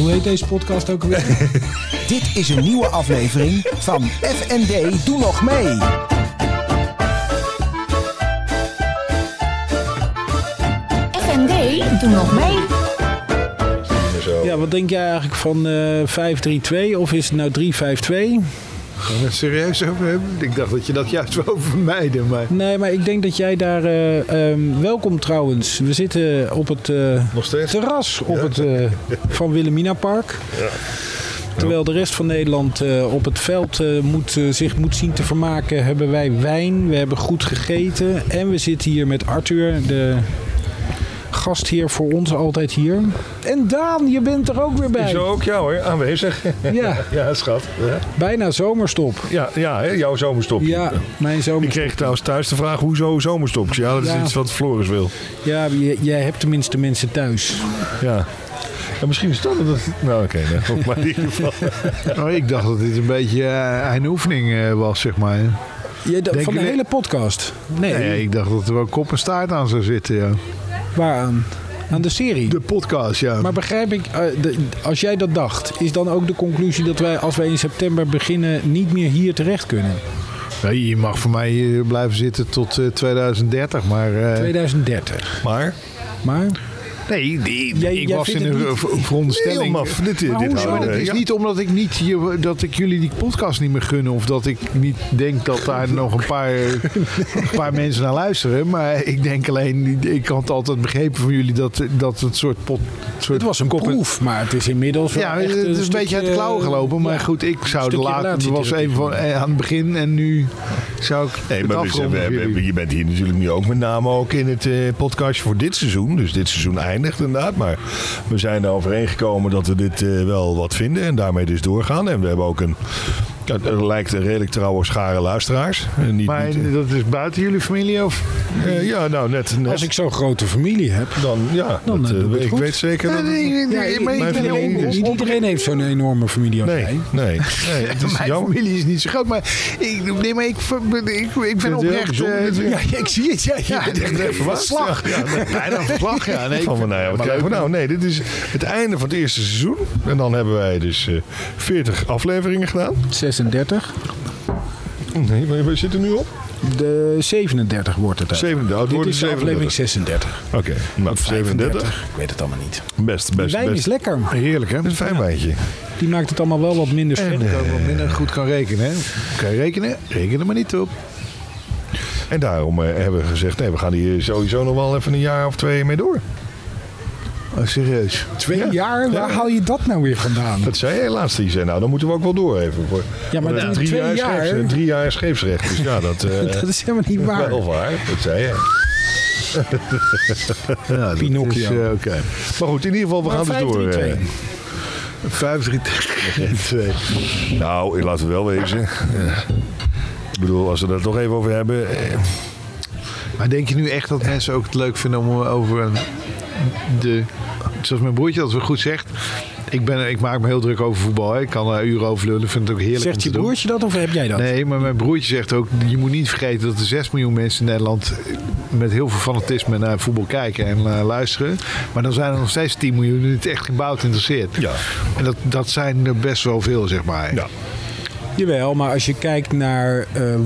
Hoe heet deze podcast ook alweer? Dit is een nieuwe aflevering van FND Doe Nog Mee. FND, doe nog mee. Zo. Ja, wat denk jij eigenlijk van eh 5-3-2 of is het nou 3-5-2? Gaan we het serieus over hebben? Ik dacht dat je dat juist wou vermijden. Maar Nee, maar ik denk dat jij daar... eh, ehm, welkom trouwens. We zitten op het eh, terras op het, eh, van Wilhelmina Park. Terwijl de rest van Nederland op het veld moet, zich moet zien te vermaken, hebben wij wijn. We hebben goed gegeten. En we zitten hier met Arthur, de gastheer voor ons altijd hier. En Daan, je bent er ook weer bij. Zo ook, ja hoor, aanwezig. Ja, ja, schat. Ja, bijna zomerstop. ja, ja hè, jouw zomerstop. Ja, mijn Ik zomerstop. kreeg trouwens thuis de vraag, hoezo zomerstop? Ja, dat is Ja. iets wat Floris wil. Ja, jij hebt tenminste mensen thuis. Ja. ja misschien is dat het. Nou, oké. nee, maar in ieder geval. oh, ik dacht dat dit een beetje eh, een oefening eh, was, zeg maar. Je, van de hele podcast. Nee, Nee, ik dacht dat er wel kop en staart aan zou zitten, ja. Waaraan? Aan de serie. De podcast, ja. Maar begrijp ik, eh, de- als jij dat dacht, is dan ook de conclusie dat wij als wij in september beginnen niet meer hier terecht kunnen? Nee, je mag voor mij hier blijven zitten tot eh, 2030, maar... eh, 2030. Maar, Maar, Nee, die, Jij- ik jij was in het een veronderstelling. heel maf. Dit, dit, Maar dit hoezo? Ja, maar houden dat we, is ja. niet omdat ik, niet dat ik jullie die podcast niet meer gun. Of dat ik niet denk dat daar nog een paar, een paar mensen naar luisteren. Maar ik denk alleen, ik had altijd begrepen van jullie dat, dat het soort pot... Soort het was een kop en- proef, maar het is inmiddels wel Ja, echt het is een stukje, beetje uit de klauwen gelopen. Maar ja, goed, ik zou de laatste... Het was even van, eh, aan het begin en nu zou ik Nee, maar we je bent hier natuurlijk nu ook met name ook in het eh, podcastje voor dit seizoen. Dus dit seizoen eindigt inderdaad. Maar we zijn er overeengekomen dat we dit eh, wel wat vinden. En daarmee dus doorgaan. En we hebben ook een... ja, Er lijkt een redelijk trouwe schare luisteraars. Eh, niet, Maar niet, dat is buiten jullie familie? Of? eh, ja, nou net. net Als ik zo'n grote familie heb. dan, ja, Dan, dat, het ik goed. weet zeker dat... Nee, Ja, mijn familie iedereen heeft zo'n enorme familie als Nee, jij. nee, nee. Het is Mijn jammer. familie is niet zo groot, maar ik, nee, maar ik, ik, ik, ik ben oprecht... eh, ja, ik zie het. Ja, ja, verslag. Ja, ja, Bijna een verslag, ja. Nee, Van, nou ja, wat maar krijgen we leuk. nou? Nee, dit is het einde van het eerste seizoen. En dan hebben wij dus eh 40 afleveringen gedaan. 36. Nee, waar- waar zitten we nu op? De 37 wordt het. uit. 37. Oh, het Dit is 37. aflevering 36. Oké, nou, 37. Ik weet het allemaal niet. Best, best, Wijn is lekker. Heerlijk, hè? Een fijn wijntje. Die maakt het allemaal wel wat minder eh, Dat wat minder goed kan rekenen? Kan je rekenen? Reken er maar niet op. en daarom hebben we gezegd, nee, we gaan hier sowieso nog wel even een jaar of twee mee door. Oh, serieus. Twee Ja. jaar? Waar Ja. haal je dat nou weer vandaan? Dat zei jij laatst. Die zei, nou, dan moeten we ook wel door even. Voor, Ja, maar drie twee jaar, jaar- scheeps- drie jaar scheepsrecht. Dus ja, dat, eh, Dat is helemaal niet waar. wel waar. Dat zei jij. Ja, dat Pinocchio. is, eh, Oké. Maar goed, in ieder geval, we Maar gaan dus door. 5-3-2. eh. 5, 3, 2. Nou, laten we wel wezen. Eh, ik bedoel, als we er toch even over hebben. eh, Maar denk je nu echt dat mensen ook het leuk vinden om over de... Zoals mijn broertje dat zo goed zegt. Ik, ben, ik maak me heel druk over voetbal. Hè. Ik kan er uren over lullen. Vind het ook heerlijk om Zegt je doen. broertje dat of heb jij dat? Nee, maar mijn broertje zegt ook... je moet niet vergeten dat er 6 miljoen mensen in Nederland... met heel veel fanatisme naar voetbal kijken en eh, luisteren. Maar dan zijn er nog steeds 10 miljoen die het echt geen bout interesseert. Ja. En dat, dat zijn er best wel veel, zeg maar. ja. Jawel, maar als je kijkt naar... ehm,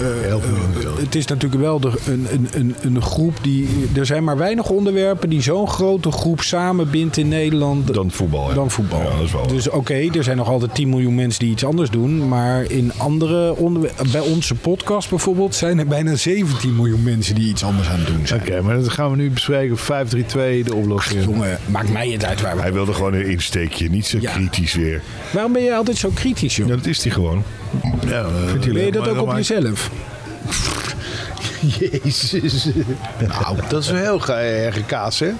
eh, natuurlijk. het is natuurlijk wel de, een, een, een, een groep die... Er zijn maar weinig onderwerpen die zo'n grote groep samenbindt in Nederland Dan voetbal. hè. dan voetbal. Ja, dat is wel dus oké, er zijn nog altijd 10 miljoen mensen die iets anders doen. Maar in andere onderwerpen, bij onze podcast bijvoorbeeld, zijn er bijna 17 miljoen mensen die iets anders aan het doen zijn. Oké, maar dat gaan we nu bespreken. 5, 3, 2, de oplossing. Jongen, maakt mij het uit waar we... Hij wilde gewoon een insteekje, niet zo Ja. kritisch weer. Waarom ben je altijd zo kritisch, joh? Ja, dat is hij gewoon. Ja, ben je leuk, dat ook op jezelf? Jezus. Nou, dat is wel heel erge kaas, hè?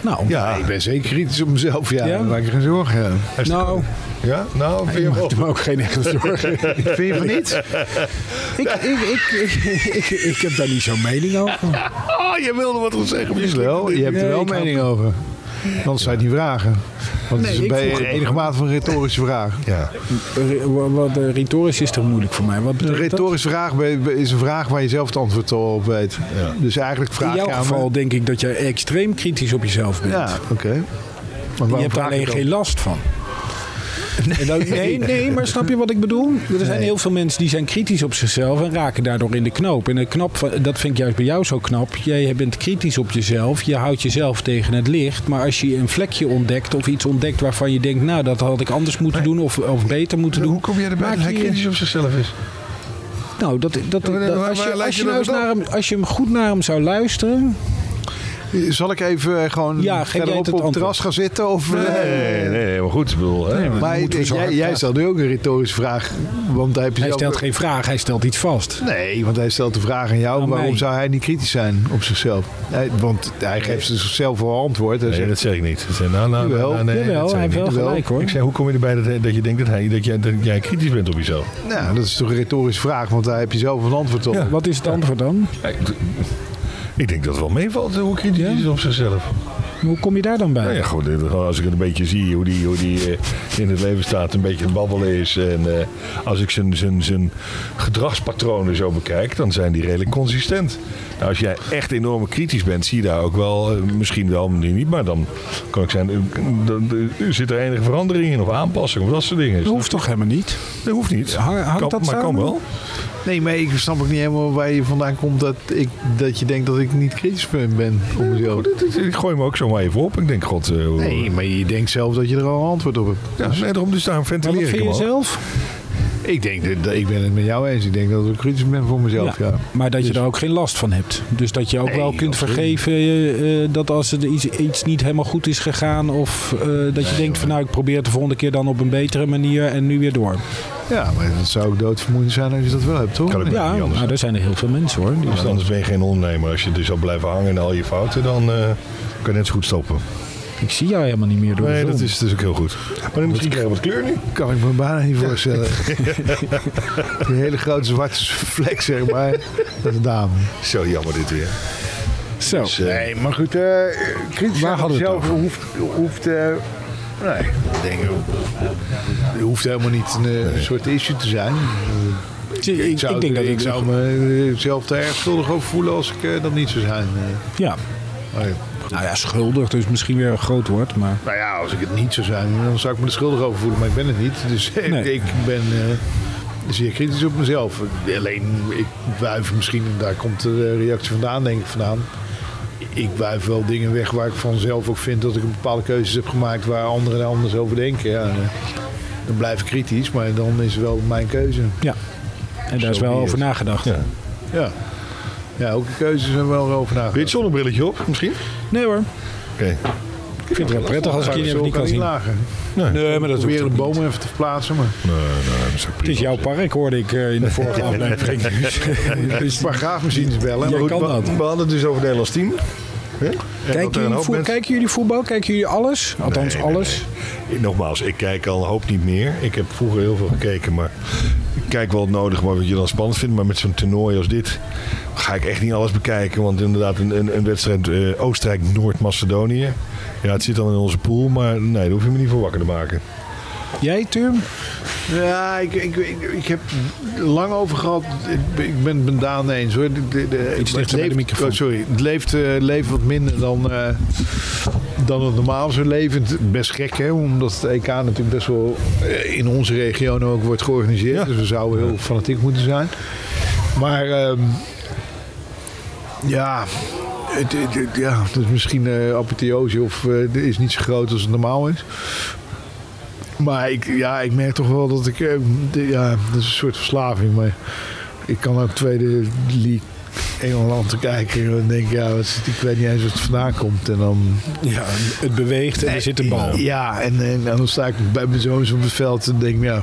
Nou, Ja, Ik ben zeker kritisch op mezelf. Ja, Ja? maak je geen zorgen. Ja. nou ja? nou vind je ik wel. maak me ook geen enkele zorgen. Vind je van niet? ik, ik, ik, ik, heb daar niet zo'n mening over. Oh, je wilde wat gaan zeggen. Je hebt er wel mening over. Anders zou je het niet vragen. Want Nee, het is bij enige mate van een retorische vraag. Ja. Re- Wat eh, retorisch is toch moeilijk voor mij? Wat Een retorische vraag is een vraag waar je zelf het antwoord op weet. Dus eigenlijk vraag In jouw je me- geval denk ik dat jij extreem kritisch op jezelf bent. Ja, oké. Je waarom hebt vraag alleen geen last van. En dan- nee, nee, maar snap je wat ik bedoel? Er zijn Nee. heel veel mensen die zijn kritisch op zichzelf en raken daardoor in de knoop. En knap, dat vind ik juist bij jou zo knap. Jij bent kritisch op jezelf, je houdt jezelf tegen het licht. Maar als je een vlekje ontdekt of iets ontdekt waarvan je denkt... nou, dat had ik anders moeten doen of, of beter moeten doen. Hoe kom jij erbij dat hij kritisch op zichzelf is? Nou, dat, dat, als, je, als, je nou naar hem, als je hem goed naar hem zou luisteren... Zal ik even eh, gewoon Ja, verderop op het antwoord. terras gaan zitten? Of, eh, Nee, nee, nee, maar goed. Ik bedoel, hè. Nee, maar- jij, hard jij praten. stelt nu ook een retorische vraag. Want hij, Hij zelf- stelt geen vraag, hij stelt iets vast. Nee, want hij stelt de vraag aan jou. Aan waarom mij. zou hij niet kritisch zijn op zichzelf? Hij- want hij geeft zichzelf wel antwoord. Nee, zegt, dat zeg ik niet. Dat zeg, nou, nou, Jawel. nou, nee, Jawel, dat zeg hij heeft wel gelijk hoor. Ik zei, hoe kom je erbij dat, dat je denkt dat, hij, dat, jij, dat jij kritisch bent op jezelf? nou, dat is toch een retorische vraag. Want daar heb je zelf een antwoord op. Ja. Wat is het antwoord dan? Ja, ik, denk dat het wel meevalt hoe kritisch is op zichzelf. Hoe kom je daar dan bij? Nou ja, goed, als ik het een beetje zie hoe die, hoe die eh, in het leven staat, een beetje het babbelen is. En eh, als ik zijn, zijn, zijn gedragspatronen zo bekijk, dan zijn die redelijk consistent. Nou, als jij echt enorm kritisch bent, zie je daar ook wel, eh, misschien wel, misschien niet, maar dan kan ik zijn, dan, zit er enige verandering in of aanpassing of dat soort dingen. Dat hoeft toch helemaal niet? Dat hoeft niet. Hang- hangt kan, dat maar kan wel. Nee, maar ik snap ook niet helemaal waar je vandaan komt dat, ik, dat je denkt dat ik niet kritisch ben mezelf. Ik gooi me ook zo maar even op. Ik denk, god, eh, Nee, maar je denkt zelf dat je er al een antwoord op hebt. Ja, nee, daarom dus daarom Maar wat ventileer ik hem je zelf? Ik denk dat, ik ben het met jou eens. Ik denk dat ik kritisch ben voor mezelf. Ja. Maar dat je Dus- er ook geen last van hebt. Dus dat je ook Nee, wel kunt vergeven eh, eh, dat als er iets, iets niet helemaal goed is gegaan... of eh, dat je denkt van nou ik probeer het de volgende keer dan op een betere manier en nu weer door. Ja, maar dat zou ook doodvermoeiend zijn als je dat wel hebt, toch? Kan ik Ja, niet anders. maar er zijn er heel veel mensen hoor. Die Dus anders ben je geen ondernemer. Als je dus zal blijven hangen in al je fouten, dan eh, kan je net zo goed stoppen. Ik zie jou helemaal niet meer door de Nee, zon. dat is, is ook heel goed. Maar misschien krijgen we wat kleur nu. kan ik me bijna niet voorstellen. Die hele grote zwarte vlek, zeg maar. Dat is een dame. Zo jammer dit weer. Zo. Dus, eh, Nee, maar goed. eh kritisch jezelf hoeft... hoeft eh, nee, ik denk... Het hoeft helemaal niet een eh, soort issue te zijn. Ik, ik, zou, denk dat ik zou mezelf er erg schuldig over voelen als ik eh, dat niet zou zijn. eh. Ja. Maar ja. Nou ja, schuldig, dus misschien weer een groot woord. Maar Nou ja, als ik het niet zou zijn, dan zou ik me er schuldig over voelen. Maar ik ben het niet. Dus Nee. ik ben eh, zeer kritisch op mezelf. Alleen, ik wuif misschien, en daar komt de reactie vandaan, denk ik vandaan. Ik wuif wel dingen weg waar ik vanzelf ook vind dat ik een bepaalde keuzes heb gemaakt waar anderen anders over denken. Ja, eh, dan blijf ik kritisch, maar dan is het wel mijn keuze. ja. En daar is wel over nagedacht. ja. Ja, ja ook de keuzes zijn wel over Wil je nagedacht. het zonnebrilletje op, misschien? Nee hoor. Oké. Ik vind het wel prettig als ik even niet kan zien. Nee. Nee, maar dat ook de niet. bomen even te verplaatsen, maar Nee, nee, dat is Het is jouw park, hoorde ik eh, in de vorige aflevering. Dus een paar graafmachines bellen. Ja, maar goed, kan we, dat. we hadden het dus over het Nederlands team. Kijken een jullie, voet- kijken jullie voetbal? Kijken jullie alles? Althans, Nee, nee, alles? nee. Nogmaals, ik kijk al een hoop niet meer. Ik heb vroeger heel veel gekeken, maar kijk wel nodig wat je dan spannend vindt. Maar met zo'n toernooi als dit ga ik echt niet alles bekijken. Want inderdaad, een, een, een wedstrijd eh, Oostenrijk-Noord-Macedonië. Ja, het zit dan in onze pool, maar nee, daar hoef je me niet voor wakker te maken. Jij, Turm? Ja, ik, ik, ik, ik heb lang over gehad. Ik, ben- ik ben het met Daan eens hoor. De, de, de- Iets het dichter bij de microfoon. oh, sorry, het leeft, leeft wat minder dan, eh, dan het normaal zou leven. Best gek hè, omdat het EK natuurlijk best wel eh, in onze regio ook wordt georganiseerd. Ja. Dus we zouden heel fanatiek moeten zijn. Maar ehm, ja, het, het- het- ja, misschien eh apotheose of het is niet zo groot als het normaal is. Maar ik, ja, ik merk toch wel dat ik... eh, ja, dat is een soort verslaving. Maar ik kan ook tweede league Engeland te kijken. En dan denk ik, ja, ik weet niet eens wat het vandaan komt. En dan... Ja, het beweegt en er zit een bal. Ja, en, en, dan sta ik bij mijn zoons op het veld en denk ja...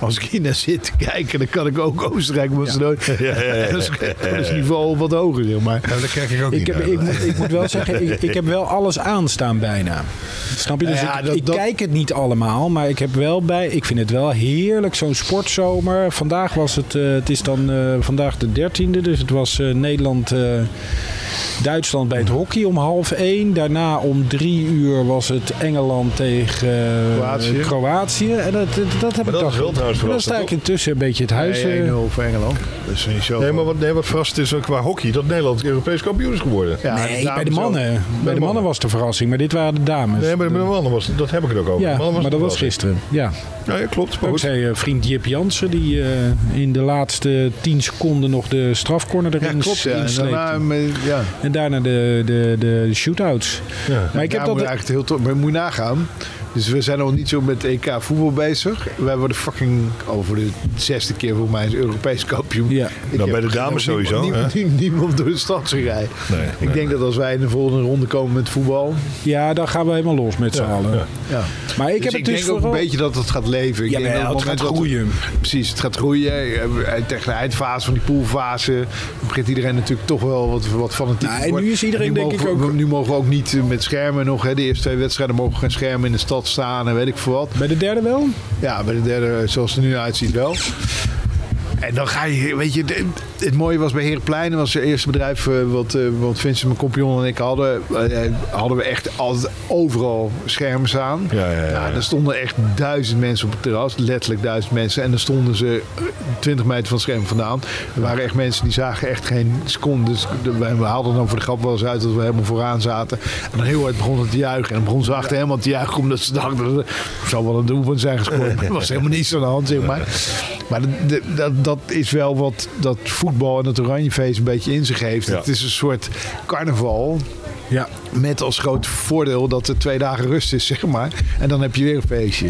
Als ik hier naar zit te kijken, dan kan ik ook Oostenrijk Macedonië. Dat is dat is niveau wat hoger, zeg maar. Ja, daar kijk ik ook Ik, niet heb, ik, moet- ik moet wel zeggen, ik, ik heb wel alles aanstaan bijna. Snap je? Dus Ja, ik, dat- ik dat- kijk het niet allemaal, maar ik heb wel bij. Ik vind het wel heerlijk, zo'n sportzomer. Vandaag was het, eh, het is dan eh, vandaag de 13e, dus het was eh, Nederland. Eh, Duitsland bij het hockey om half één. Daarna om drie uur was het Engeland tegen eh, Kroatië. Kroatië. En dat, dat, dat heb Maar ik dat toch. is wel trouwens Dan sta ik intussen een beetje het huis. eh, 1-0 voor Engeland. Dat is niet zo. Nee, maar wat, nee, wat verrast is eh, qua hockey dat Nederland Europees kampioen is geworden. Ja, nee, bij de mannen. Bij de mannen mannen. was de verrassing, maar dit waren de dames. Nee, bij de mannen was dat heb ik het ook over. ja, maar dat was gisteren. Ja. Ja, ja, klopt. Maar Ook goed. zei eh, vriend Jip Jansen, die eh, in de laatste 10 seconden nog de strafcorner Ja, erin klopt. Ja. En insleepte. daarna, met- ja. En daarna de, de, de shootouts. Ja. Maar ik heb Daar moet dat... eigenlijk heel tof. Maar je moet je nagaan. Dus we zijn nog niet zo met EK voetbal bezig. Wij worden fucking over de zesde keer voor mij Europees kampioen. Ja. Ik Nou, bij de dames niemand- sowieso, Niemand, niemand, niemand door de stad zien rijden. Nee, Ik nee. denk dat als wij in de volgende ronde komen met voetbal. Ja, dan gaan we helemaal los met z'n allen. ja. Ja. Maar ik Dus heb ik het dus denk ook een beetje dat het gaat leven. Ik Ja, denk dat het gaat moment dat- groeien. Precies, het gaat groeien. Eh, Tegen de eindfase van die poolfase begint iedereen natuurlijk toch wel wat, wat fanatiek Nou, en nu is iedereen En nu denk mogen ik we- ook- Nu mogen we ook niet eh, met schermen nog. Hè. De eerste twee wedstrijden mogen geen schermen in de stad staan en weet ik veel wat. Bij de derde wel? Ja, bij de derde, zoals het er nu uitziet, wel. En dan ga je, weet je, het mooie was bij Herenplein, was het eerste bedrijf eh, wat, eh, wat Vincent, mijn compagnon en ik hadden, eh, hadden we echt altijd overal schermen staan. Ja, ja, ja, Nou, ja. er stonden echt duizend mensen op het terras, letterlijk duizend mensen. En dan stonden ze eh, 20 meter van het scherm vandaan. Er waren echt mensen die zagen echt geen seconde. Dus we haalden dan voor de grap wel eens uit dat we helemaal vooraan zaten. En dan heel hard begonnen te juichen. En dan begon ze achter helemaal te juichen omdat ze dachten dat er zou wel een doelpunt zijn gescoord. Er was helemaal niets aan de hand, zeg maar. Maar dat, dat- dat, dat is wel wat dat voetbal en het oranjefeest een beetje in zich heeft. Ja. Het is een soort carnaval. Ja. Met als groot voordeel dat er twee dagen rust is, zeg maar. En dan heb je weer een feestje.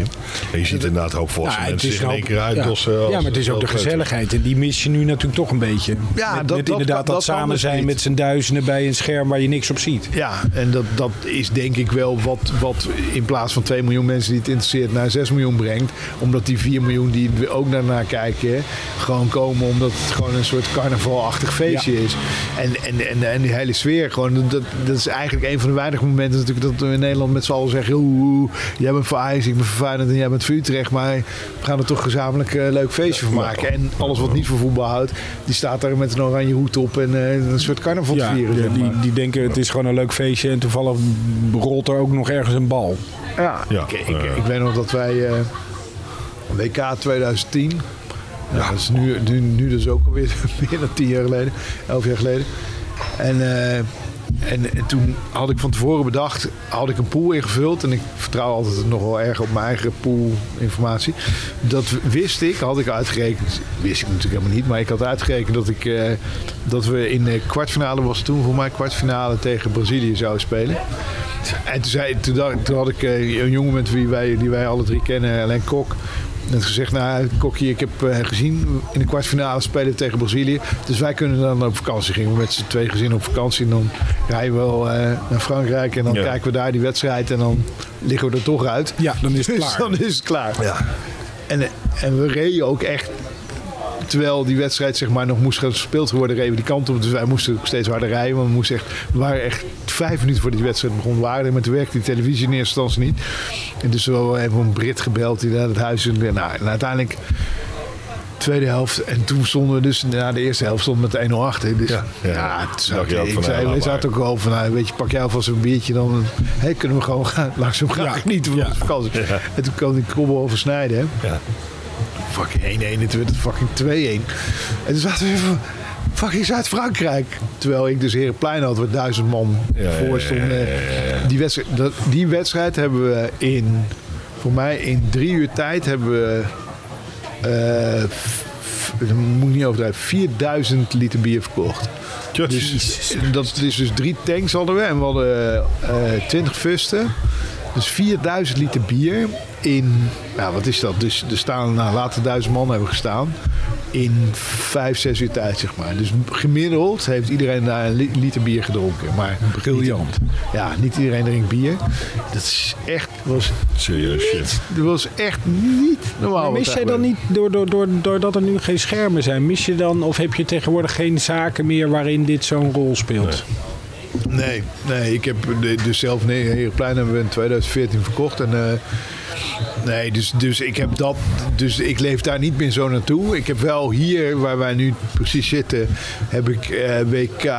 En je ziet inderdaad ook volwassen Ja, mensen zich in één keer uitdossen. Ja, ja, maar het is ook de gezelligheid. En die mis je nu natuurlijk toch een beetje. Ja, met, dat- met inderdaad dat, samen zijn niet. met z'n duizenden bij een scherm waar je niks op ziet. Ja, en dat, dat is denk ik wel wat, wat in plaats van 2 miljoen mensen die het interesseert naar 6 miljoen brengt. Omdat die 4 miljoen die er ook daarnaar kijken, gewoon komen omdat het gewoon een soort carnavalachtig feestje is. En, en, en, en die hele sfeer, gewoon, dat, dat is eigenlijk een van de weinige momenten natuurlijk dat we in Nederland met z'n allen zeggen, oeh, jij bent voor Ajax, ik ben voor Feyenoord en jij bent voor Utrecht, maar we gaan er toch gezamenlijk een leuk feestje van maken. En alles wat niet voor voetbal houdt, die staat daar met een oranje hoed op en eh, een soort carnaval te Ja, vieren. die, maar. die, die denken het is gewoon een leuk feestje en toevallig rolt er ook nog ergens een bal. Ja, Ja, ik, ik, eh. ik weet nog dat wij eh, WK 2010, ja, dat is nu, nu, nu dus ook alweer meer dan tien jaar geleden, elf jaar geleden. En, eh, en, en toen had ik van tevoren bedacht, had ik een pool ingevuld. En ik vertrouw altijd nog wel erg op mijn eigen pool informatie. Dat wist ik, had ik uitgerekend. Wist ik natuurlijk helemaal niet, maar ik had uitgerekend dat, ik, eh, dat we in de kwartfinale, was toen voor mij kwartfinale tegen Brazilië zouden spelen. En toen, zei, toen had ik eh, een jongen met wie wij, die wij alle drie kennen, Alain Kok. Net gezegd, nou Kokkie, ik heb eh, gezien in de kwartfinale spelen tegen Brazilië. Dus wij kunnen dan op vakantie. Gingen we met z'n twee gezinnen op vakantie. En dan rijden we wel eh, naar Frankrijk. En dan Ja. kijken we daar die wedstrijd. En dan liggen we er toch uit. Ja, dan is het Dus klaar. dan is het klaar. Ja. En, eh, en we reden ook echt. Terwijl die wedstrijd zeg maar, nog moest gespeeld worden, reden we die kant op. Dus wij moesten ook steeds harder rijden. Want we, moesten echt, we waren echt vijf minuten voor die wedstrijd begon. Waren maar toen werkte die televisie in eerste instantie niet. En dus we hebben een Brit gebeld die naar het huis. En, nou, en uiteindelijk tweede helft. En toen stonden we dus na de eerste helft stonden we met 1-0 achter. Dus Ja, ja, ja. het zat, ook ik van, zei, nou, we zaten ook wel van, nou, weet je, pak jij alvast een biertje. Dan hey, kunnen we gewoon gaan, langzaam gaan Ja. genieten van Ja. vakantie. En toen kwam die kobbel over snijden. Hè Ja. Fucking 1-1 en toen werd het fucking 2-1. En toen zaten we van, fucking Zuid-Frankrijk. Terwijl ik dus Herenplein had, waar duizend man Ja, voor stond. ja, ja, ja. Die, wedstrijd, dat, die wedstrijd hebben we in, voor mij in drie uur tijd hebben we, eh, f- f- dat moet ik niet overdrijven, 4000 liter bier verkocht. Dus, dat is dus drie tanks hadden we en we hadden eh 20 fusten. Dus 4000 liter bier in, nou wat is dat? Dus er staan, nou later duizend man hebben gestaan. In vijf, zes uur tijd, zeg maar. Dus gemiddeld heeft iedereen daar een li- liter bier gedronken. Maar Briljant. Niet, ja, niet iedereen drinkt bier. Dat is echt, was, Serieus shit. dat was echt niet normaal. Maar mis jij dan niet, door, door, door, doordat er nu geen schermen zijn, mis je dan, of heb je tegenwoordig geen zaken meer waarin dit zo'n rol speelt? Nee, nee, ik heb dus zelf nee, Herenplein hebben we in 2014 verkocht. En, eh, nee, dus, dus ik heb dat. Dus ik leef daar niet meer zo naartoe. Ik heb wel hier, waar wij nu precies zitten, heb ik eh, WK.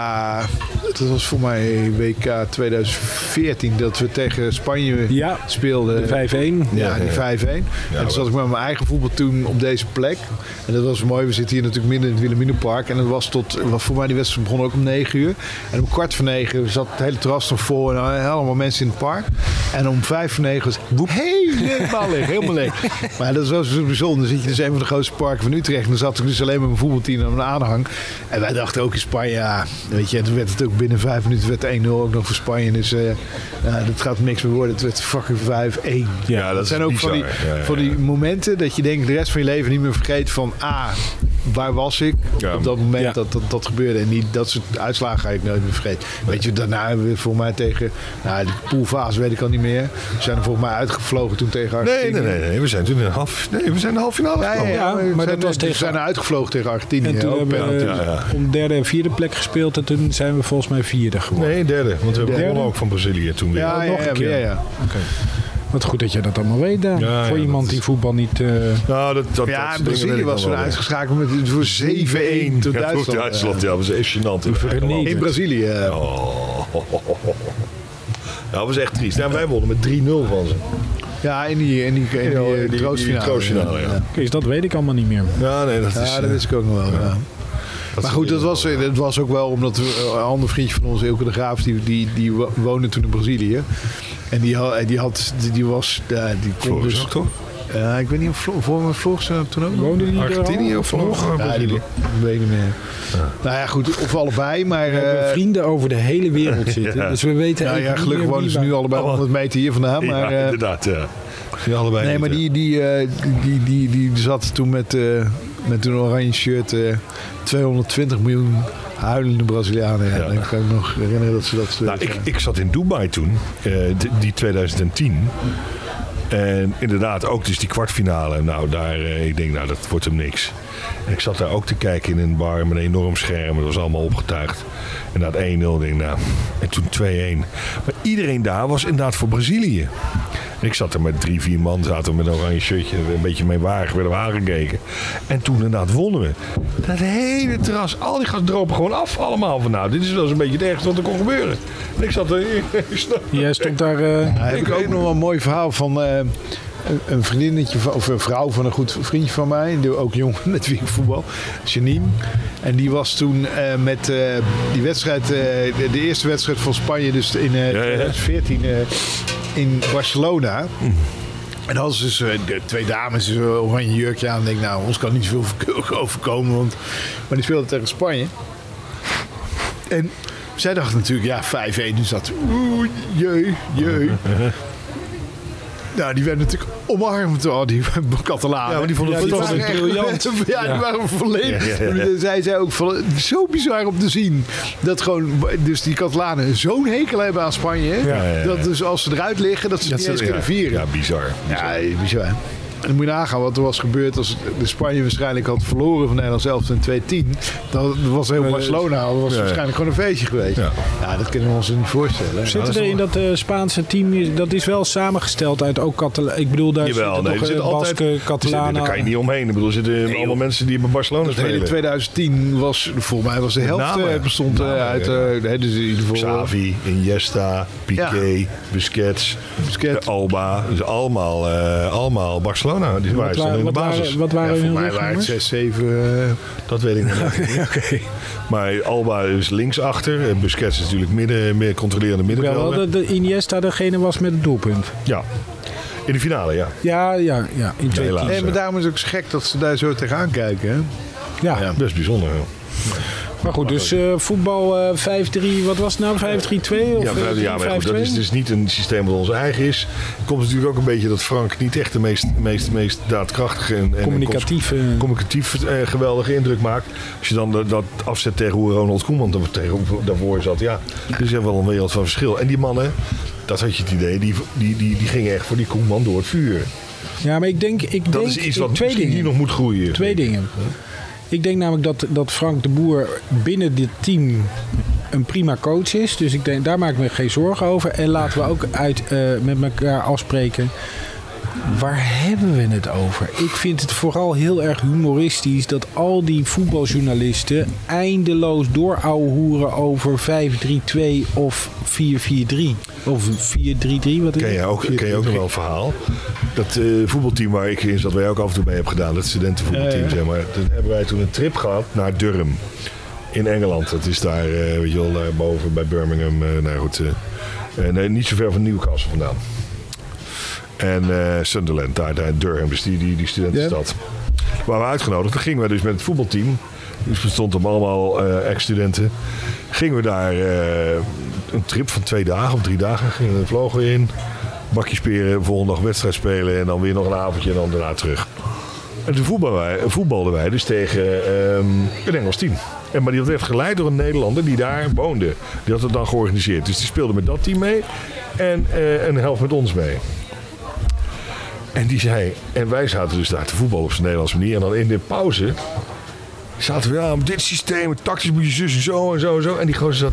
Dat was voor mij WK 2014, dat we tegen Spanje Ja, speelden. de 5-1. Ja, die 5-1. en toen zat ik met mijn eigen voetbal toen op deze plek. En dat was mooi. We zitten hier natuurlijk midden in het Wilhelminapark. En dat was tot, was voor mij die wedstrijd begon ook om 9 uur. En om kwart voor negen zat het hele terras nog vol. En allemaal mensen in het park. En om vijf voor negen was het helemaal leeg. Helemaal leeg. Maar dat was zo bijzonder. Dan zit je dus een van de grootste parken van Utrecht. En dan zat ik dus alleen met mijn voetbalteam en mijn aanhang. En wij dachten ook in Spanje, ja, weet je, toen werd het ook binnen vijf minuten werd 1-0 ook nog voor Spanje. Dus eh ja, dat gaat niks meer worden. Het werd fucking 5-1. Ja, dat zijn ook van die, bizar. Ja, ja, van die momenten dat je denkt de rest van je leven niet meer vergeet van ah, waar was ik Ja. op dat moment Ja. dat, dat dat gebeurde. En niet dat soort uitslagen ga ik nooit meer vergeten. Weet je, daarna hebben we voor mij tegen, nou de poolfase weet ik al niet meer. We zijn er volgens mij uitgevlogen toen tegen Nee, Argentinië. nee, nee, nee. We zijn toen in de half, nee, we zijn de halve finale Ja, ja, gekomen. ja, Ja, we maar zijn, dat was we tegen- zijn uitgevlogen tegen Argentinië. En toen ook hebben we penalty. ja, ja. om derde en vierde plek gespeeld. En toen zijn we volgens mij vierde geworden. Nee, derde. Want we hebben ook van Brazilië toen weer. ja, ja, nog een ja, keer. ja, ja. Wat goed dat je dat allemaal weet, Daan. Ja, Voor ja, iemand dat die is- voetbal niet... eh, Nou, dat, dat, Ja, dat Brazilië was toen weer. uitgeschakeld met voor 7-1 door Ja, Duitsland. voor Duitsland, ja, dat was echt gênant. In Brazilië. ja. Oh. Ja, dat was echt triest. Ja, wij wonnen met 3-0 van ze. Ja, in die, in die, in die, Ja, eh, troostfinale. ja. Kees, dat weet ik allemaal niet meer. Ja, nee, dat is... Ja, dat eh, ik ook nog wel. Ja. dat Maar goed, dat was, dat was ook wel omdat we, een ander vriendje van ons, Ilke de Graaf, die, die, die wo- woonde toen in Brazilië. En die, had, die, had, die, die was, ja, die kon dus... ook, toch? Ja, ik weet niet of voor ze toen ook? Woonde die Argentinië of nog? Ja, die Brazilië? weet ik niet meer. Nou ja, goed, of allebei, maar... We hebben eh, vrienden over de hele wereld zitten. Ja. Dus we weten nou ja, eigenlijk gelukkig niet meer wonen ze nu allebei 100 meter hier vandaan. Maar, ja, eh, inderdaad, ja. Die allebei Nee, niet, maar die, die, eh, die, die, die, die zat toen met, eh, met een oranje shirt eh 220 miljoen huilende Brazilianen. Ja, Ja. Dan kan ik me nog herinneren dat ze dat... Nou, ik, ik zat in Dubai toen, eh, die- die 2010. En inderdaad, ook dus die kwartfinale. Nou, daar, eh, ik denk, nou, dat wordt hem niks. En ik zat daar ook te kijken in een bar met een enorm scherm. Het was allemaal opgetuigd. En het 1-0 denk ik, nou, en toen 2-1. Maar iedereen daar was inderdaad voor Brazilië. Ik zat er met drie, vier man, zaten we met een oranje shirtje, een beetje meewarig, werden we aangekeken. En toen inderdaad wonnen we. Dat hele terras, al die gasten dropen gewoon af allemaal. Van nou, dit is wel eens een beetje het ergste wat er kon gebeuren. En ik zat er... Jij stond daar... eh, Daar heb ik ook nog wel een mooi verhaal van eh, een, vriendinnetje van, of een vrouw van een goed vriendje van mij, die ook jong met wie ik voetbal, Janine. En die was toen eh, met eh, die wedstrijd, eh, de, de eerste wedstrijd van Spanje, dus in eh, ja. 2014 eh, in Barcelona. En hadden ze dus eh, de twee dames een oranje jurkje aan. En denk, nou, ons kan niet zoveel overkomen. Want, maar die speelden tegen Spanje. En zij dacht natuurlijk, ja, 5-1. Dus dat, oeh, jee, jee. Nou, die werden natuurlijk omarmd door die Catalanen. Ja, maar die vonden het Ja, het briljant. Ja, die waren volledig. Zij zei ook zo bizar om te zien. Dat gewoon, dus die Catalanen zo'n hekel hebben aan Spanje. Dat dus als ze eruit liggen, dat ze het niet eens ja, kunnen vieren. Ja, bizar. Ja, bizar. En dan moet je nagaan wat er was gebeurd als de Spanje waarschijnlijk had verloren van Nederland zelf in 2010. Dan was heel Barcelona, dat was ja. waarschijnlijk gewoon een feestje geweest. Ja. Ja, dat kunnen we ons niet voorstellen. Zitten er in dat eh, Spaanse team, dat is wel samengesteld uit ook Catalanen. Ik bedoel, daar Jawel, zitten nee, toch zitten eh. Basken, zitten- Catalanen. Daar kan je niet omheen. Ik bedoel, er zitten allemaal mensen die bij Barcelona Het hele spelen. 2010 was, volgens mij was de helft name. eh, bestond Name, uit, ja. eh, hè, dus in ieder geval... Xavi, Iniesta, Piqué, Busquets, Busquets. Alba. Dus allemaal, eh, allemaal Barcelona. Die waren Wat, stonden in de wat, basis. waren, wat Ja, waren voor hun mij waren het rugnummers? 6, 7... Dat weet ik niet. Oké. Maar Alba is linksachter. En Busquets is natuurlijk midden, meer controlerende Wel, middenvelder. dat de Iniesta degene was met het doelpunt. Ja. In de finale, ja. Ja, ja, ja. In twee. Nee, maar daarom is het ook gek dat ze daar zo tegenaan kijken. Hè? Ja. Ja, best bijzonder. ja. Maar goed, dus eh, voetbal eh, 5-3, wat was het nou? 5-3-2? Of Ja, maar, eh, ja, maar goed, dat 5-2? is dus niet een systeem wat ons eigen is. Het komt natuurlijk ook een beetje dat Frank niet echt de meest, meest, meest daadkrachtige en, en Communicatief. eh, communicatief eh, geweldige indruk maakt. Als je dan dat- dat afzet tegen hoe Ronald Koeman tegen, daarvoor zat. Ja, er is echt wel een wereld van verschil. En die mannen, dat had je het idee, die, die, die, die gingen echt voor die Koeman door het vuur. ja, maar ik denk, ik Dat denk is iets wat twee misschien dingen. hier nog moet groeien. Twee dingen. Ik denk namelijk dat, dat Frank de Boer binnen dit team een prima coach is. Dus ik denk, daar maak ik me geen zorgen over. En laten we ook uit, eh, met elkaar afspreken. Waar hebben we het over? Ik vind het vooral heel erg humoristisch dat al die voetbaljournalisten eindeloos doorouwehoeren over 5-3-2 of 4-4-3. Of 4-3-3, wat is Ken je ook, ken je ook nog wel een verhaal? Dat eh, voetbalteam waar ik in zat, waar jij ook af en toe mee hebt gedaan, dat studentenvoetbalteam, zeg maar. Toen hebben wij toen een trip gehad naar Durham in Engeland. Dat is daar, eh, weet je wel, boven bij Birmingham. eh nou goed, nee, niet zo ver van Newcastle vandaan. En eh, Sunderland, daar, daar in Durham, dus die, die, die studentenstad. Waar we uitgenodigd. Dan gingen we dus met het voetbalteam. Dus bestond om allemaal eh, ex-studenten. Gingen we daar eh, een trip van twee dagen of drie dagen. Gingen we vlogen we in. Bakje speren, volgende dag wedstrijd spelen. En dan weer nog een avondje en dan daarna terug. En toen voetbalden wij, voetbalden wij dus tegen ehm, een Engels team. En, maar die werd geleid door een Nederlander die daar woonde. Die had het dan georganiseerd. Dus die speelde met dat team mee. En eh, een helft met ons mee. En die zei, en wij zaten dus daar te voetballen op zijn Nederlandse manier. En dan in de pauze zaten we, ja, met dit systeem, tactisch moet je zus en zo en zo en zo. En die gozer zat,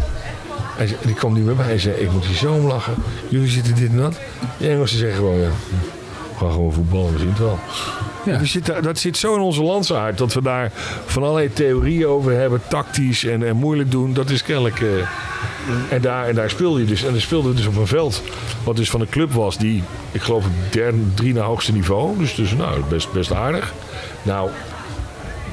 hij die kwam niet meer bij. Hij zei, ik moet hier zo om lachen. Jullie zitten dit en dat. Die Engelsen zeggen gewoon, ja, we gaan gewoon voetballen, we zien het wel. Ja. We zitten- dat zit zo in onze landsaard dat we daar van allerlei theorieën over hebben, tactisch en, en moeilijk doen. Dat is kennelijk. eh, en, daar, en daar speelde je dus. En dan speelde dus op een veld. Wat dus van een club was die, ik geloof, het derde, drie na hoogste niveau. Dus, dus nou, best, best aardig. Nou,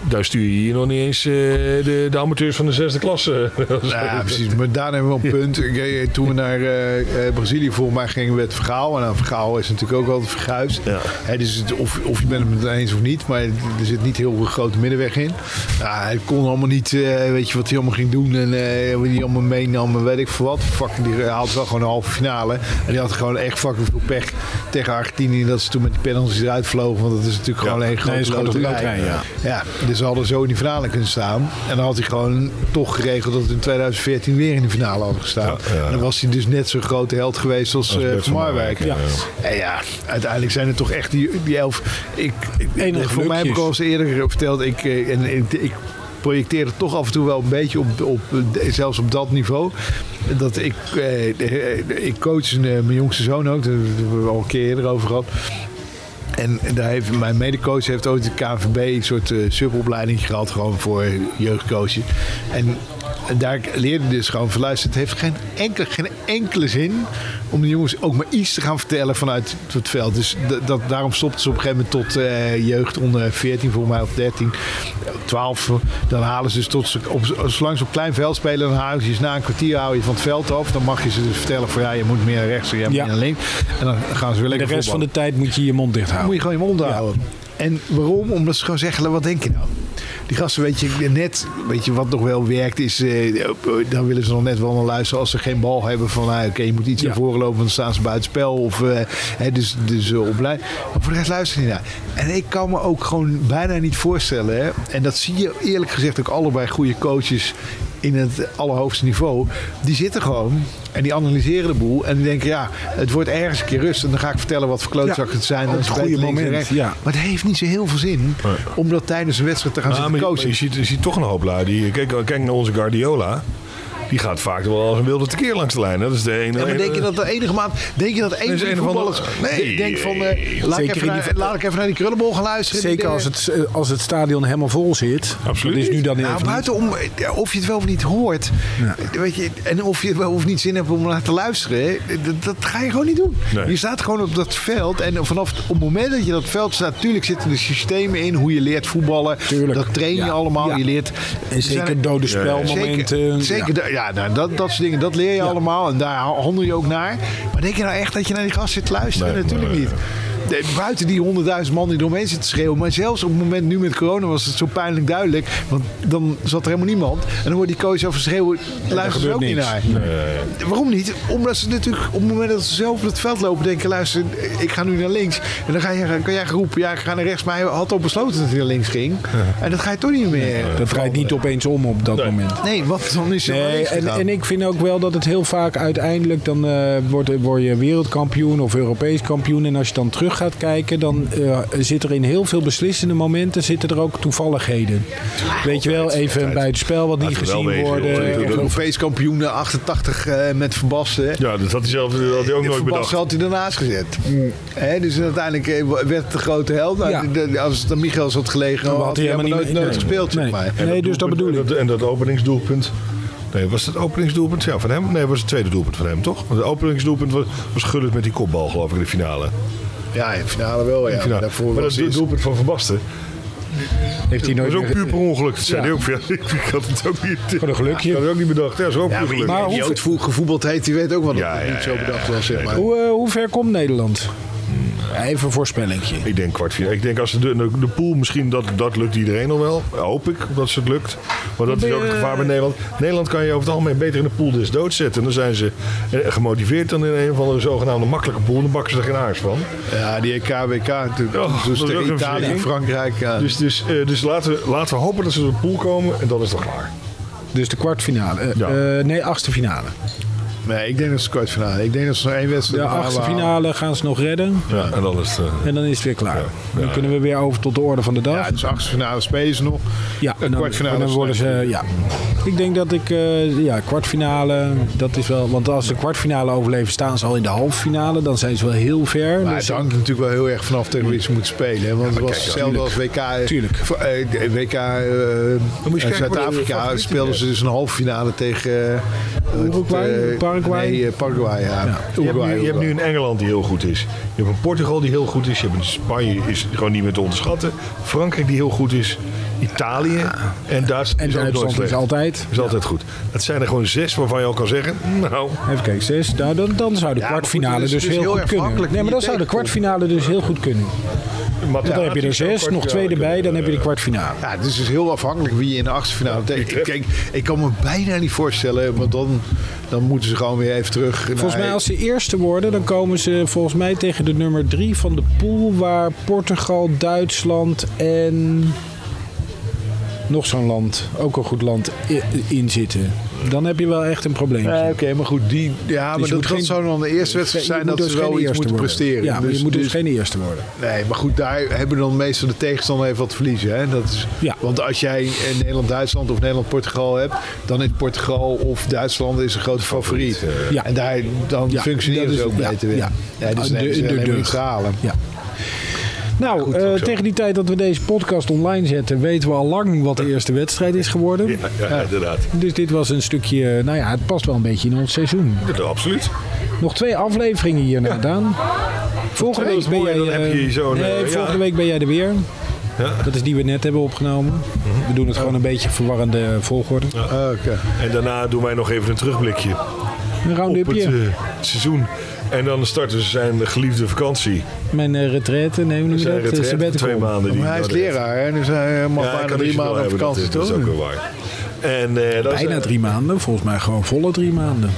daar stuur je hier nog niet eens eh, de, de amateurs van de zesde klasse. Ja, precies. Maar daar hebben we wel een punt. Eh, Toen we naar eh, Brazilië voor mij gingen met Vergaal. En nou, Vergaal is natuurlijk ook altijd verguisd. Ja. Dus het- of, of je bent het het eens of niet. Maar er zit niet heel veel grote middenweg in. Ja, hij kon allemaal niet, weet je wat hij allemaal ging doen. En wat hij allemaal meenam. En weet ik veel wat. Fucking, die haalde wel gewoon een halve finale. En die had gewoon echt fucking veel pech tegen Argentinië. Dat ze toen met die penalties eruit vlogen. Want dat is natuurlijk gewoon een grote een loterij. loterij, ja. Ja, dus ze hadden zo in die finale kunnen staan. En dan had hij gewoon toch geregeld dat we in 2014 weer in de finale hadden gestaan. Ja, ja. En dan was hij dus net zo'n grote held geweest als Als eh Bert Van Marwijk. Ja. En ja, uiteindelijk zijn er toch echt die, die elf. Ik, ik, Enige voor mij heb ik al eens eerder verteld. Ik, eh, en, ik, ik projecteer het toch af en toe wel een beetje op, op zelfs op dat niveau. Dat ik, eh, eh, ik coach een, mijn jongste zoon ook. Daar hebben we al een keer eerder over gehad. En daar heeft, mijn medecoach heeft ooit de KNVB een soort eh, subopleiding gehad, gewoon voor jeugdcoaches. En daar leerde dus gewoon van luisteren. Het heeft geen enkele, geen enkele zin om de jongens ook maar iets te gaan vertellen vanuit het veld. Dus dat, daarom stopten ze op een gegeven moment tot eh, jeugd onder 14, volgens mij of 13, 12. Dan halen ze dus tot ze op, zolang ze op klein veld spelen, dan halen ze je na een kwartier hou je van het veld af. Dan mag je ze dus vertellen van ja, je moet meer naar rechts moet Ja. meer naar links. En dan gaan ze weer De lekker rest van de tijd moet je je mond dicht Dan houden. moet je gewoon je mond houden. En waarom? Omdat ze gewoon zeggen, wat denk je nou? Die gasten, weet je, net, weet je, wat nog wel werkt is, eh, dan willen ze nog net wel naar luisteren als ze geen bal hebben van, nou, oké, je moet iets Ja. naar voren lopen, want dan staan ze buiten spel. Of, eh, hè, dus, dus uh, opleid. Maar voor de rest luister je niet naar. En ik kan me ook gewoon bijna niet voorstellen, hè, en dat zie je eerlijk gezegd ook allebei goede coaches in het allerhoogste niveau. Die zitten gewoon en die analyseren de boel. En die denken, ja, het wordt ergens een keer rust. En dan ga ik vertellen wat voor klootzakken het zijn. Dan het spelen goede moment, ja. Maar het heeft niet zo heel veel zin om dat tijdens een wedstrijd te gaan Ja, zitten je- coachen. je, ziet, je ziet toch een hoop lui. Die, kijk, kijk naar onze Guardiola. Die gaat vaak wel als een wilde tekeer langs de lijn. hè. Dat is de ene. Ja, maar denk je dat de enige maand... Denk je dat een is van voetballers... Nee. denkt van... eh, laat, ik Zeker even in naar, die- laat ik even naar die krullenbol gaan luisteren. Zeker als het, eh, als het stadion helemaal vol zit. Absoluut. Dat is nu dan even Nou, niet. buitenom, eh, of je het wel of niet hoort. Weet je, en of je wel of niet zin hebt om naar te luisteren. Dat, dat ga je gewoon niet doen. Nee. Je staat gewoon op dat veld. En vanaf het, op het moment dat je dat veld staat... Natuurlijk zitten er systemen in. Hoe je leert voetballen. Tuurlijk. Dat train je Ja. allemaal. Ja. Je leert... En er zijn zeker er- dode Ja, ja. spelmomenten. Zeker, zeker da- ja, nou, dat, dat soort dingen, dat leer je allemaal en daar handel je ook naar. Maar denk je nou echt dat je naar die gast zit te luisteren? Nee, Natuurlijk niet. Buiten die honderdduizend man die eromheen zitten te schreeuwen. Maar zelfs op het moment nu met corona was het zo pijnlijk duidelijk. Want dan zat er helemaal niemand. En dan hoort die coach over schreeuwen, luisteren ze ook niet naar. Waarom niet? Omdat ze natuurlijk op het moment dat ze zelf op het veld lopen denken... luister, ik ga nu naar links. En dan ga je, kan jij roepen, ja, ik ga naar rechts. Maar hij had al besloten dat hij naar links ging. En dat ga je toch niet meer. Dat draait niet opeens om op dat moment. Nee, want dan is Nee, en, en ik vind ook wel dat het heel vaak uiteindelijk dan eh, wordt, word je wereldkampioen of Europees kampioen. En als je dan teruggaat gaat kijken, dan uh, zit er in heel veel beslissende momenten zitten er ook toevalligheden. Weet je wel, even een buitenspel wat niet gezien worden. Europees kampioen 88 uh, met Verbasten. Ja, dat had hij zelf had hij ook nooit bedacht. had hij daarnaast gezet. Mm. He, dus uiteindelijk werd het de grote held. Nou, ja. Als het aan Michels had gelegen, dan had hij helemaal nooit, nooit nee, gespeeld. Nee, zeg maar. nee dus dat bedoel ik. En dat openingsdoelpunt. Nee, was het openingsdoelpunt ja, van hem? Nee, was het tweede doelpunt van hem, toch? Want het openingsdoelpunt was, was Gullit met die kopbal, geloof ik, in de finale. Ja, in de finale wel, ja. Finale. Maar, maar dat is doelpunt van Van Basten. Heeft hij nooit dat was ook puur per ongeluk. Dat zei ja. hij ook. Ja, ik had het ook niet. Voor een gelukje. Ik had het ook niet bedacht. Ja, dat is ook ja, puur geluk. Maar die hoe... gevoetbald heeft, die weet ook wat ja, het niet zo bedacht was. Zeg maar. hoe, uh, hoe ver komt Nederland? Even een voorspellingje. Ik denk kwartfinale. Ik denk als de, de, de pool misschien, dat, dat lukt iedereen nog wel. Hoop ik dat ze het lukt. Maar dat is ook het gevaar bij Nederland. Nederland kan je over het algemeen beter in de pool des dood zetten. Dan zijn ze eh, gemotiveerd dan in een van de zogenaamde makkelijke pool. Dan bakken ze er geen aars van. Ja, die EK, WK. Oh, dus tegen Italië en Frankrijk. Ja. Dus, dus, uh, dus laten, we, laten we hopen dat ze in de pool komen. En dan is het klaar. Dus de kwartfinale. Uh, ja. uh, nee, achtste finale. Nee, ik denk dat ze kwartfinale. Ik denk dat ze nog één wedstrijd De achtste finale gaan ze nog redden. Ja, en dan is het, uh... en dan is het weer klaar. Ja, dan kunnen we weer over tot de orde van de dag. Ja, dus achtste finale spelen ze nog. Ja, en dan, kwartfinale en dan worden ze... Ja. Ik denk dat ik... Uh, ja, kwartfinale, dat is wel... Want als ze kwartfinale overleven, staan ze al in de halve finale. Dan zijn ze wel heel ver. Maar dus het hangt natuurlijk wel heel erg vanaf tegen wie ze moeten spelen. Hè? Want het was hetzelfde als WK... Tuurlijk. Uh, WK uh, Zuid-Afrika speelden ze dus een halve finale tegen... Uruguay, Paraguay? Nee, Paraguay, ja. ja. Je, hebt nu, je, hebt nu, een Engeland die heel goed is. Je hebt een Portugal die heel goed is. Je hebt een Spanje is gewoon niet meer te onderschatten. Frankrijk die heel goed is. Italië en Duitsland en is, Duitsland is altijd. Is altijd goed. Dat zijn er gewoon zes waarvan je al kan zeggen, nou... Even kijken, zes. Nou, dan, dan zou de ja, kwartfinale dus, dus heel, heel goed kunnen. Nee, maar dan zou de kwartfinale dus heel goed kunnen. Maar dan heb je er zes, nog twee erbij, dan heb je de kwartfinale. Ja, het is dus heel afhankelijk wie je in de achtste finale tegen. Ik, ik, kan me bijna niet voorstellen, want dan, dan moeten ze gewoon weer even terug. Volgens mij als ze eerste worden, dan komen ze volgens mij tegen de nummer drie van de pool waar Portugal, Duitsland en nog zo'n land, ook een goed land, in zitten. Dan heb je wel echt een probleem. Ja, Oké, maar goed, die, ja, dus maar dat, geen, zou dan de eerste wedstrijd zijn dat dus ze wel iets moeten presteren. Ja, maar dus, je moet dus, dus, geen eerste worden. Nee, maar goed, daar hebben dan meestal de tegenstander even wat verliezen. Hè? Dat is, ja. Want als jij Nederland-Duitsland of Nederland-Portugal hebt, dan is Portugal of Duitsland is een grote favoriet. Ja. En daar, dan ja, functioneren ze ook beter Ja. Ja, dus de, de, de, de. Nou, uh, tegen die tijd dat we deze podcast online zetten, weten we al lang wat de eerste wedstrijd is geworden. Ja, ja, inderdaad. Dus dit was een stukje, nou ja, het past wel een beetje in ons seizoen. Ja, absoluut. Nog twee afleveringen hierna, Daan. Volgende week ben jij. Zo nee, volgende week ben jij er weer. Ja. Dat is die we net hebben opgenomen. Mhm. We doen het gewoon een beetje verwarrende volgorde. Ja. Ah, okay. En daarna doen wij nog even een terugblikje. Een roundupje. Op het uh, seizoen. En dan starten ze zijn geliefde vakantie. Mijn uh, retraite, neem we dat? Retraite, twee maanden. Die hij is leraar, hè? dus hij mag ja, bijna drie maanden op vakantie, toch? Dat is ook wel waar. En, uh, bijna zijn... drie maanden, volgens mij gewoon volle drie maanden.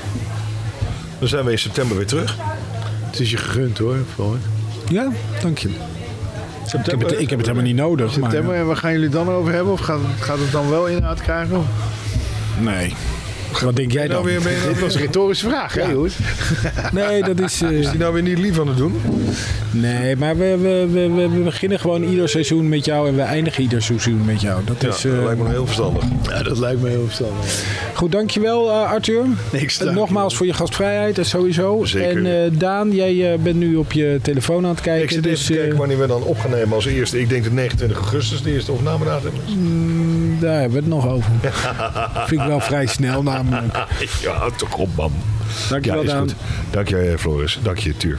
Dan zijn we in september weer terug. Het is je gegund hoor, Floyd. Ja, dank je. September, ik, heb het, ik heb het helemaal niet nodig. September, maar, en waar gaan jullie dan over hebben? Of gaat, gaat het dan wel inhoud krijgen? Nee. Wat denk jij nou dan? weer, Dit was een retorische vraag, hè, Joes? Nee, dat is... Is die nou weer niet lief aan het doen? Nee, maar we, we, we, we, beginnen gewoon ieder seizoen met jou en we eindigen ieder seizoen met jou. Dat, ja, is, uh... dat lijkt me heel verstandig. Ja, dat lijkt me heel verstandig. Goed, dankjewel uh, Arthur. Niks Nogmaals voor je gastvrijheid en sowieso. Zeker. En Daan, jij bent nu op je telefoon aan het kijken. Ik zit dus, even kijken wanneer we dan op gaan nemen als eerste. Ik denk dat 29 augustus de eerste opnamedatum is. Mm, daar hebben we het nog over. Vind ik wel vrij snel namelijk. ja, toch op, man. Dankjewel, ja, Daan. Dank je, Floris. Dank je, Tuur.